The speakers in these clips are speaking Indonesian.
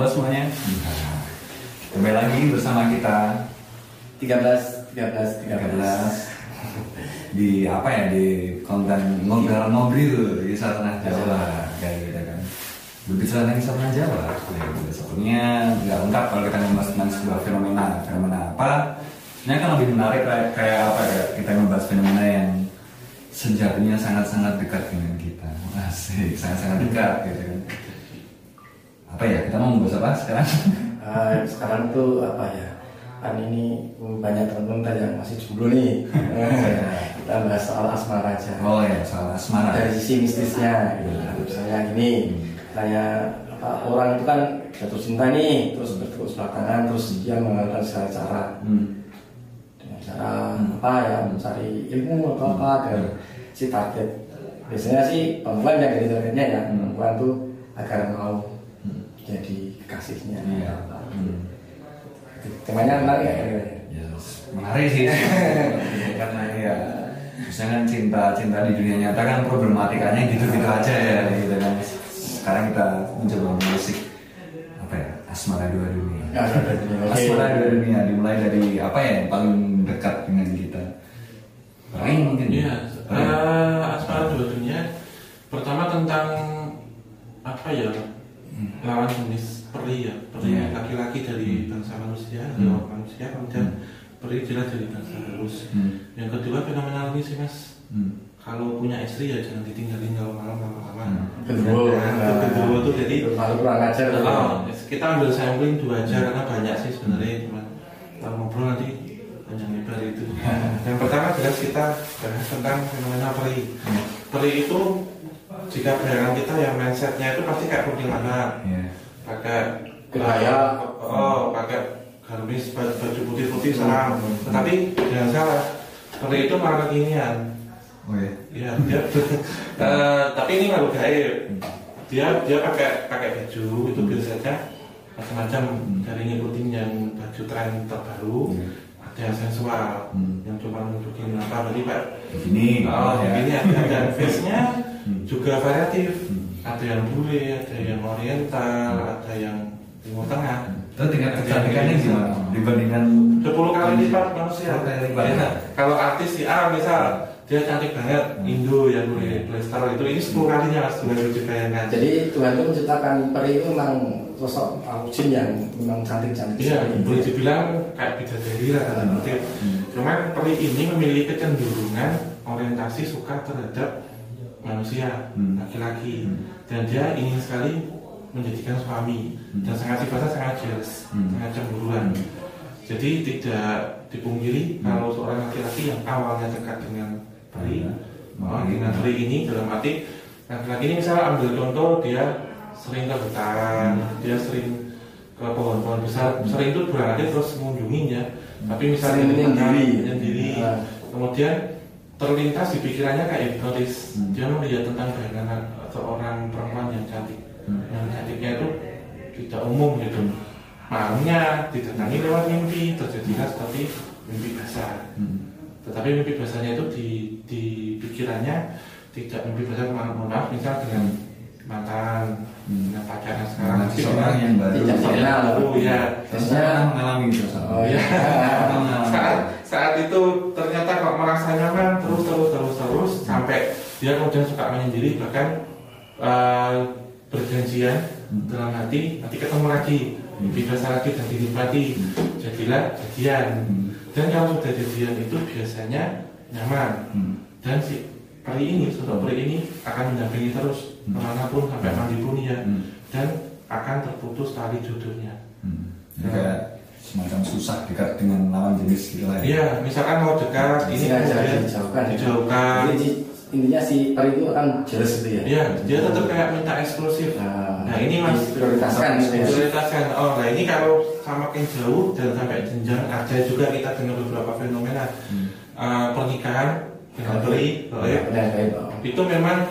Halo semuanya. Kembali lagi bersama kita 13 13 13 13 di apa ya di konten ngobrol ngobrol di tengah Jawa kayak gitu kan. Berbicara tentang kisah tengah Jawa, ya, sepertinya nggak lengkap kalau kita membahas tentang sebuah fenomena fenomena apa. Ini kan lebih menarik kayak, kayak apa ya kita membahas fenomena yang sejatinya sangat-sangat dekat dengan kita. Asik, sangat-sangat dekat gitu kan. Apa ya? Kita mau membahas apa sekarang? Ah, sekarang tuh apa ya? Kan ini banyak teman-teman tadi yang masih jomblo nih. Kita bahas soal asmara aja. Oh ya, soal asmara. dari sisi mistisnya. Gitu. misalnya gini kayak apa, orang itu kan jatuh cinta nih terus bertepuk sebelah tangan terus dia menggunakan segala cara. Hmm. dengan cara apa ya? Mencari ilmu atau apa agar si target. Biasanya sih perempuan yang jadi targetnya ya. Hmm. perempuan tuh agar mau jadi kekasihnya Iya. Hmm. temanya menarik ya? Ya, menarik sih. Karena ya, misalnya cinta cinta di dunia nyata kan problematikanya gitu-gitu aja ya, gitu kan. Sekarang kita mencoba musik apa ya asmara dua dunia. Ya, asmara dua dunia. Asmara dua dunia dimulai dari apa ya yang paling dekat dengan kita. Paling mungkin. Paling. eh, asmara dua dunia. Pertama tentang apa ya lawan jenis peri ya, peri Iya. laki-laki dari bangsa manusia, Hmm. lawan manusia, kemudian peri jelas dari bangsa halus. Hmm. Yang kedua fenomenal ini sih mas, Hmm. kalau punya istri ya jangan ditinggalin kalau malam lama-lama. Hmm. Kedua, Nah, itu kedua tuh jadi kurang ajar Oh, kita ambil sampling dua aja karena banyak sih sebenarnya cuma kalau ngobrol nanti panjang lebar itu. Yang pertama jelas kita bahas tentang fenomena peri. Peri itu jika bayangan kita yang mindsetnya itu pasti kayak kuntilanak, Iya. pakai Kebaya. oh pakai gamis baju, baju putih-putih serang. Tetapi jangan salah, peri itu malah kekinian. Oh ya. Iya, dia. Eh, tapi ini nggak gaib. Dia dia pakai pakai baju itu biasanya macam-macam dari ngikutin yang baju tren terbaru. Hmm. Ada yang sensual, Hmm. yang cuma nunjukin apa tadi pak. Begini. Oh, ya. ini ada dan face-nya Hmm. Juga variatif. Hmm. Ada yang bule, ada yang oriental, ada yang timur tengah. Terus tingkat kecantikannya gimana dibandingkan 10 kali lipat manusia. 10 kali lipat. Ya, kalau artis si A misal dia cantik banget, Indo yang boleh playstyle itu ini 10 kalinya mas boleh dibayangkan. jadi Tuhan itu menciptakan peri itu memang sosok jin yang memang cantik-cantik Iya, boleh dibilang kayak bidadari lah tanda kutip. Cuman peri ini memiliki kecenderungan orientasi suka terhadap manusia, Hmm. laki-laki, Hmm. dan dia ingin sekali menjadikan suami Hmm. dan sangat sifatnya sangat jealous, Hmm. sangat cemburuan. Jadi tidak dipungkiri Hmm. kalau seorang laki-laki yang awalnya dekat dengan peri, Hmm. oh, dengan peri ini dalam arti laki-laki ini misalnya ambil contoh dia sering ke hutan, dia sering ke pohon-pohon besar, sering itu berarti terus mengunjungi ya. Tapi misalnya menyendiri. menyendiri. Ah. kemudian terlintas di pikirannya kayak hipnotis, Hmm. dia melihat tentang bayangan seorang perempuan yang cantik, Hmm. yang cantiknya itu tidak umum gitu. Malamnya didatangi lewat mimpi, terjadilah seperti mimpi basah. Hmm. Tetapi mimpi basahnya itu di, di pikirannya tidak mimpi basah mohon maaf misal dengan mantan Hmm. dengan pacaran sekarang Nah, seseorang yang baru Tidak kenal. Oh iya Biasanya mengalami itu. Oh iya. Orang mengalami. Saat itu ternyata kok merasa nyaman terus terus terus terus sampai dia kemudian suka menyendiri bahkan eh, berjanjian Hmm. dalam hati nanti ketemu lagi basah lagi dan dinikmati jadilah jadian Hmm. dan kalau sudah jadian itu biasanya nyaman Hmm. dan si peri ini sosok peri ini akan mendampingi terus Hmm. ke mana pun sampai mati pun ya Hmm. dan akan terputus tali jodohnya Hmm. Semacam susah dekat dengan lawan jenis gitu lah ya. Iya, misalkan mau dekat ini kemudian dijauhkan ya. dijauhkan. Jadi intinya si peri itu akan jelas gitu ya Iya, dia tetap kayak minta eksklusif. Nah, Nah ini mas prioritaskan gitu ya. prioritaskan. Oh, nah ini kalau semakin jauh dan sampai jenjang ada juga kita dengar beberapa fenomena Hmm. Eh, pernikahan dengan peri, oh, ya. Itu memang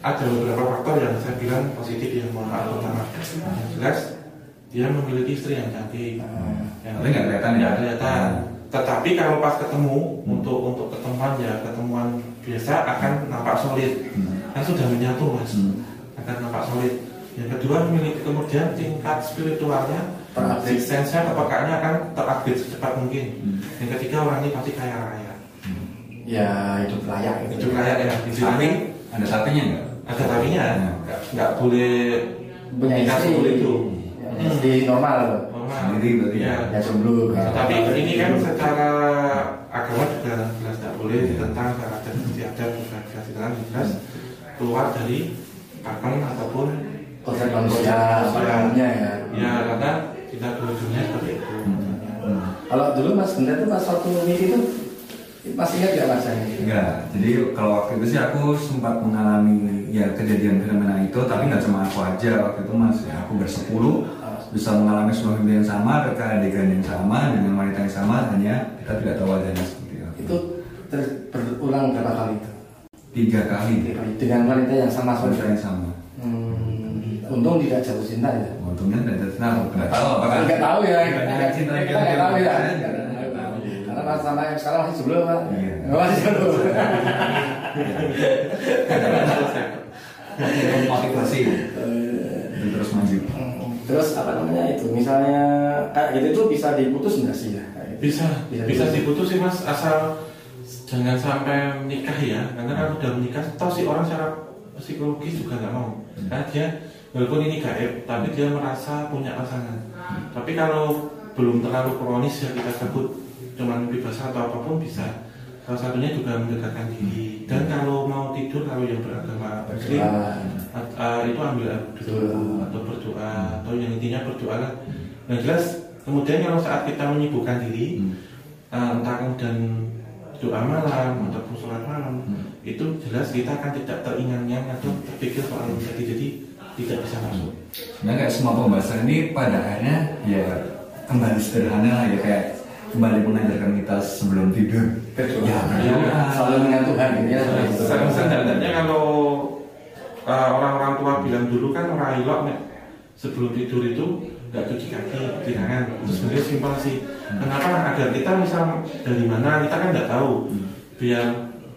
ada beberapa faktor yang saya bilang positif yang pertama. Yang jelas dia memiliki istri yang cantik. Nah, Yang Tapi nggak kelihatan ya? Kelihatan. Tetapi kalau pas ketemu Hmm. untuk untuk ketemuan ya ketemuan biasa akan nampak solid. Hmm. Kan sudah menyatu mas, Hmm. akan nampak solid. yang kedua memiliki kemudian tingkat spiritualnya sense-nya kepekaannya akan terupgrade secepat mungkin Hmm. yang ketiga orang ini pasti kaya raya ya hidup layak gitu. hidup layak ya di sini ada sapinya nggak? ada tapinya Ya. nggak nggak boleh punya nikah istri seperti itu ya, istri normal normal. Sendiri berarti ya. ya jomblo kan. Tapi ini kan secara agama juga jelas tidak boleh tentang karakter istiadat juga jelas jelas jelas keluar dari pakem ataupun kontrak manusia pada umumnya ya. Ya karena tidak berujungnya seperti itu. Hmm. kalau dulu mas Benda tuh pas waktu mimpi itu masih ingat gak mas saya Enggak, jadi kalau waktu itu sih aku sempat mengalami ya kejadian fenomena itu, tapi nggak cuma aku aja waktu itu mas, ya, aku bersepuluh bisa mengalami sebuah mimpi yang sama, ketika adegan yang sama dengan wanita yang sama, hanya kita tidak tahu adanya seperti apa. itu berulang berapa kali itu? Tiga kali. Tiga kali. dengan wanita yang sama wanita suami yang sama. hmm, untung tidak jatuh cinta ya. Untungnya tidak ada kenal, nggak tahu apakah nggak tahu ya. Nggak cinta yang nggak tahu ya. Karena sama yang sekarang masih jomblo pak. Iya. Masih jomblo motivasi untuk terus maju. Terus apa namanya itu misalnya kayak gitu tuh bisa diputus nggak sih? Ya gitu. Bisa Bisa bisa diputus. sih mas asal jangan sampai menikah ya. Karena kalau udah menikah toh si orang secara psikologis juga nggak mau. Karena dia walaupun ini gaib tapi dia merasa punya pasangan. Tapi kalau belum terlalu kronis ya kita sebut cuma mimpi basah atau apa pun bisa salah satunya juga mendekatkan diri dan kalau mau tidur kalau yang beragama muslim uh, itu ambil dulu Berdoa. atau berdoa atau yang intinya berdoa lah. Nah jelas kemudian kalau saat kita menyibukkan diri Hmm. uh, entah kemudian doa malam ataupun sholat malam Hmm. itu jelas kita akan tidak teringat-ingat atau terpikir soal jadi jadi tidak bisa masuk. Sebenarnya kayak semua pembahasan ini pada akhirnya ya kembali sederhana ya kayak kembali mengajarkan kita sebelum tidur. Ya, berdoa. selalu dengan Tuhan gitu ya Sebenarnya kalau uh, orang-orang tua bilang dulu kan orang ilok nek sebelum tidur itu nggak cuci kaki di tangan. Itu sebenarnya simpel sih. Kenapa? Agar kita misal dari mana kita kan nggak tahu. Biar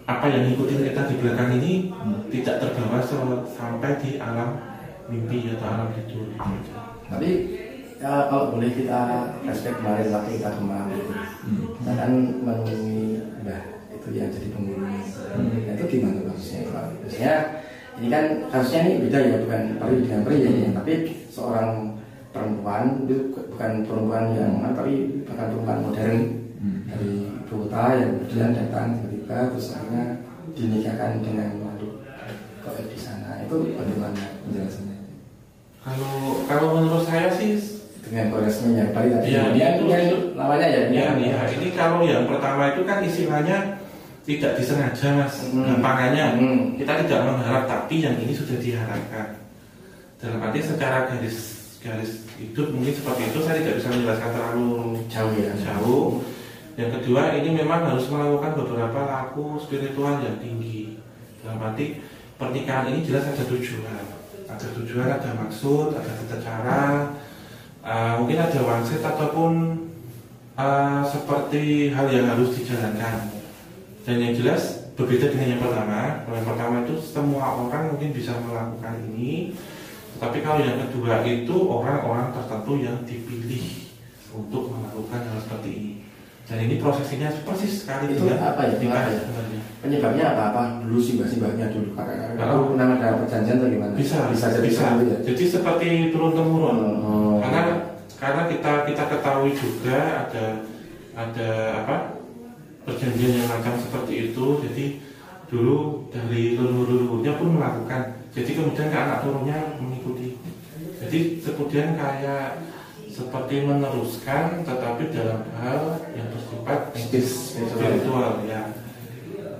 apa yang ngikutin kita di belakang ini tidak terbawa sampai di alam mimpi atau alam tidur. tapi ya, kalau boleh kita respect kemarin waktu kita kemarin itu kita kan menemui mbah itu yang jadi penghulu nah, itu gimana kasusnya Pak? Maksudnya ini kan kasusnya ini beda ya bukan peri dengan peri ya, ya. tapi seorang perempuan itu bukan perempuan yang mana tapi bahkan perempuan modern dari ibu kota yang kemudian datang tiba-tiba terus akhirnya dinikahkan dengan makhluk di sana? Itu bagaimana penjelasannya? Kalau kalau menurut saya sih dengan koresminya Bali tadi Iya, dia itu- itu- namanya ya Ya, ya. Ini kalau yang pertama itu kan istilahnya tidak disengaja mas, Hmm. gampangannya Hmm. kita tidak mengharap, tapi yang ini sudah diharapkan. Dalam arti secara garis garis hidup mungkin seperti itu saya tidak bisa menjelaskan terlalu jauh ya jauh. Yang kedua ini memang harus melakukan beberapa laku spiritual yang tinggi. Dalam arti pernikahan ini jelas ada tujuan, ada tujuan, ada maksud, ada tata cara. Uh, mungkin ada wangsit ataupun uh, seperti hal yang harus dijalankan. Dan yang jelas berbeda dengan yang pertama. Kalau yang pertama itu semua orang mungkin bisa melakukan ini, tapi kalau yang kedua itu orang-orang tertentu yang dipilih untuk melakukan hal seperti ini. Dan ini prosesnya persis sekali Itu dengan apa ya? Apa ya? penyebabnya apa apa dulu simbah simbahnya dulu kakak kakak Oh. itu pernah ada perjanjian atau gimana Bisa, bisa jadi bisa. ya Jadi seperti turun temurun. Oh. Karena karena kita kita ketahui juga ada ada apa perjanjian yang macam seperti itu. Jadi dulu dari leluhur-leluhurnya pun melakukan. Jadi kemudian ke anak turunnya mengikuti. Jadi kemudian kayak seperti meneruskan, tetapi dalam hal yang bersifat spiritual ya.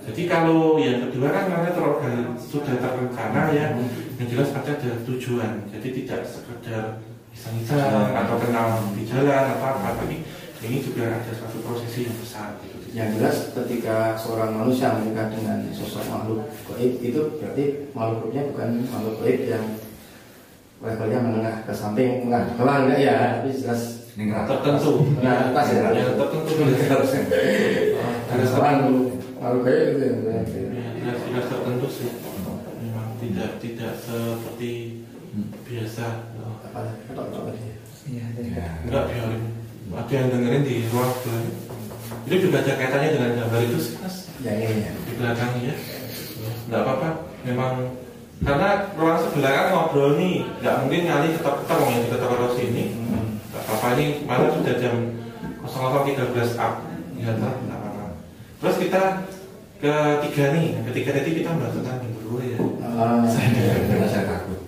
Jadi kalau yang kedua kan karena terorgan sudah terencana ya, yang jelas ada ada tujuan. Jadi tidak sekedar iseng-iseng atau kenal di jalan atau apa, tapi ini juga ada suatu prosesi yang besar. Gitu. yang jelas ketika seorang manusia menikah dengan sosok makhluk gaib itu berarti makhluknya bukan makhluk gaib yang levelnya menengah ke samping menengah ke bawah enggak? Ya tapi jelas tertentu. Nah, atas ya. Ya, tertentu. ada seorang makhluk gaib itu ya Ya, jelas, jelas tertentu sih. Memang tidak tidak seperti biasa. Apa? Ketok tadi Ya. enggak biarin ada yang dengerin di ruang sebelah itu juga ada kaitannya dengan gambar itu sih mas. Yang ini ya. Di belakang ya. Nggak apa-apa. Memang karena ruang sebelah kan ngobrol nih nggak mungkin nyali ketok-ketok yang kita taruh sini. Nggak apa-apa ini mana sudah jam 00.13 up. Ya tak nggak apa-apa terus kita ketiga nih ketiga tadi kita bahas tentang dulu ya. Ah, Saya karena saya takut.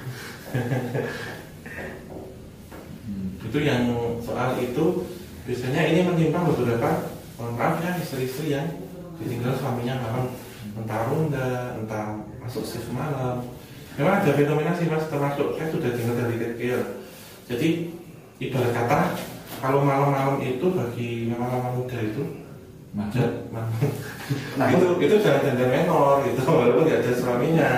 itu yang soal itu. Biasanya ini menimpa beberapa mohon maaf ya istri-istri yang ditinggal suaminya malam. Entah ronda entah masuk shift malam memang ada fenomena sih mas termasuk saya sudah tinggal dari kecil jadi ibarat kata kalau malam-malam itu bagi malam-malam muda itu Macet. Nah, itu itu jangan jangan menor itu walaupun nggak ada suaminya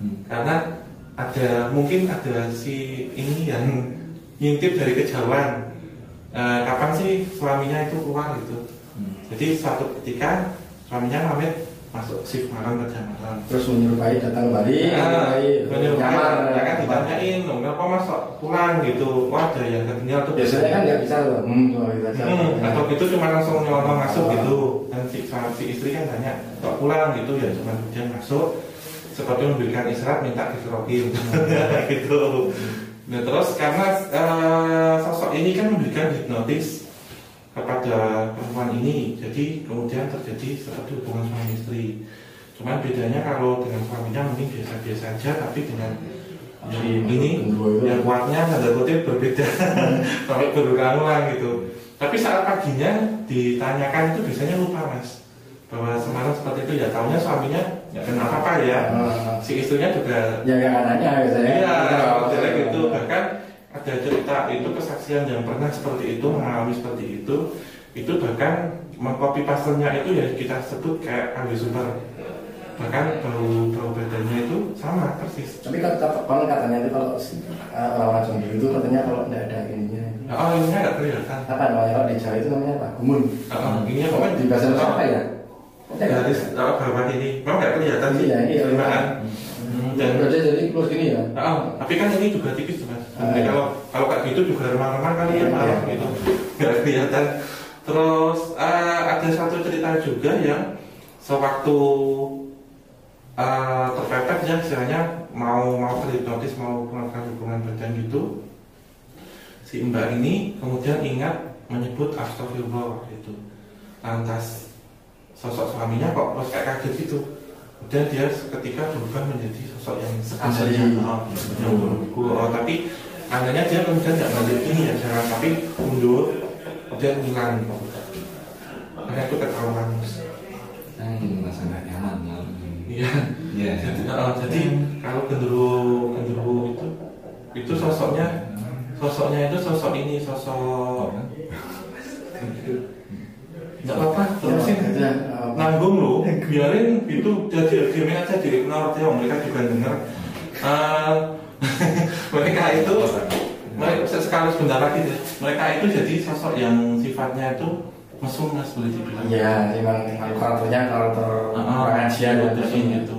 Hmm. karena ada mungkin ada si ini yang ngintip dari kejauhan Eh, kapan sih suaminya itu keluar gitu Hmm. jadi suatu ketika suaminya pamit masuk shift malam kerja malam. Terus menyerupai datang kembali Ah, menyerupai menyuruhkan, nyamar. Ya kan ditanyain, "Loh, kenapa masuk pulang? Gitu? Wah ada yang ketinggalan tuh. Biasanya kan nggak bisa loh hmm gitu aja Hmm, atau gitu cuma langsung nyolong masuk gitu. Dan si, si istri kan tanya kok pulang? Gitu. Ya cuma kemudian masuk. Seperti memberikan isyarat minta dikerokin gitu. Nah terus karena eh, sosok ini kan memberikan hipnotis kepada perempuan ini. Jadi kemudian terjadi seperti hubungan suami istri. Cuman bedanya kalau dengan suaminya mungkin biasa-biasa aja tapi dengan yang Si ini yang kuatnya tanda kutip berbeda. Sampai berulang-ulang gitu. Tapi saat paginya ditanyakan itu biasanya lupa mas. Bahwa semalam seperti itu ya tahunya suaminya nggak kenapa apa ya. Si istrinya juga ya anaknya biasanya. Iya Kita- modelnya gitu bahkan ada cerita itu kesaksian yang pernah seperti itu mengalami seperti itu itu bahkan mengcopy pasternya itu ya kita sebut kayak Abi Super. Bahkan bau bau badannya itu sama persis. Tapi kan tetap kalau katanya itu kalau si- uh, orang zombie itu katanya kalau nggak ada ininya. Oh ini nggak kelihatan. Apa namanya kalau di Jawa itu namanya apa? Gumun. Oh, ini pokoknya di bahasa Indonesia apa ya? Garis oh, bawah ini. Memang nggak kelihatan sih Iya, iya. permukaan. Hmm, dan Berarti jadi close gini ya? Oh, tapi kan ini juga tipis tuh Ah, Jadi iya. kalau kalau kayak gitu juga remang-remang kali ya malam iya. gitu, nggak kelihatan. Terus eh, ada satu cerita juga yang sewaktu eh, terpepet ya istilahnya mau mau terhipnotis mau melakukan hubungan badan gitu, si mbak ini kemudian ingat menyebut astagfirullah gitu. Lantas sosok suaminya kok terus kayak kaget gitu. Kemudian dia seketika berubah menjadi sosok yang sebenarnya oh, yang berbuku. Oh, tapi andanya dia kemudian nggak balik ini ya jangan tapi mundur kemudian hilang. Karena itu ketahuan Saya merasa nggak nyaman malam ini. iya. Iya. jadi, oh, jadi kalau gendero gendero itu itu sosoknya sosoknya itu sosok ini sosok nggak apa-apa terusin Itu ya, uh, nanggung lo biarin itu jadi diamin aja di ignore aja mereka juga dengar Eh, mereka itu mereka sekali sebentar lagi deh mereka itu jadi sosok yang sifatnya itu mesum mas boleh dibilang Iya, emang emang karakternya karakter Ah, orang Asia iya, gitu. sih gitu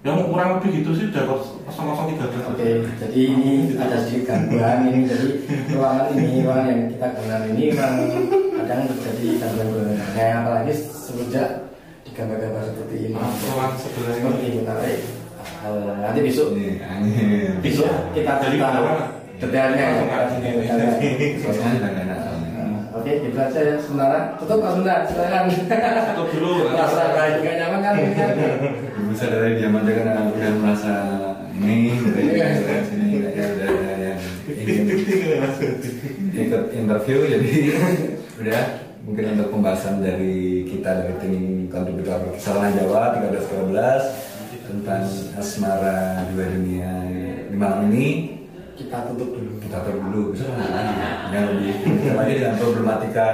yang kurang lebih gitu sih udah kosong kosong tiga belas Oke, jadi ini ada sedikit gangguan ini. Jadi ruangan ini, ruangan yang kita kenal ini memang kadang terjadi gangguan-gangguan. Nah, apalagi semenjak di gambar-gambar seperti ini. ruang sebelah ini Seperti menarik. Hal nanti besok. Ini angin. besok kita Dari cerita detailnya. Nah, Oke, itu aja ya sementara. Tutup Mas Bunda, silakan. Tutup dulu, nanti Rasa kita- baik gak nyaman kan? bisa dari diam aja kan udah merasa ini dari sini udah yang ingin ikut interview jadi udah mungkin untuk pembahasan dari kita dari tim kontributor kesalahan Jawa 13 tentang asmara dua dunia di malam ini Kita tutup dulu. kita atur dulu. Bisa lanjut lagi. Yang lebih lagi dengan problematika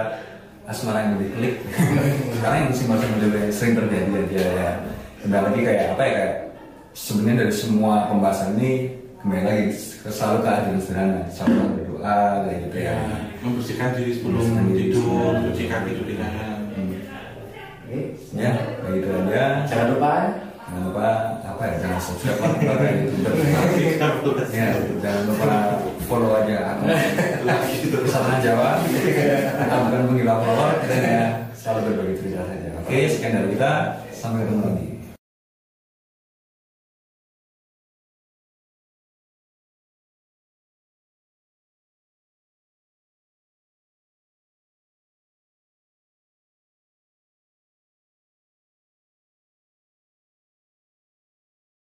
asmara yang lebih klik. Sekarang yang masing model yang sering terjadi aja ya. Kembali lagi kayak apa ya kayak sebenarnya dari semua pembahasan ini kembali lagi ke selalu ke adil sederhana. Selalu berdoa kayak gitu ya. Ya membersihkan diri sebelum Membersihkan diri tidur cuci kaki cuci tangan. Oke, ya kayak gitu aja. Jangan lupa jangan lupa apa ya jangan subscribe lah. Kayak gitu ya follow aja itu. Kesalahan Jawa. Kita bukan penggila follow kita hanya selalu berbagi cerita saja. Oke sekian dari kita. Sampai ketemu lagi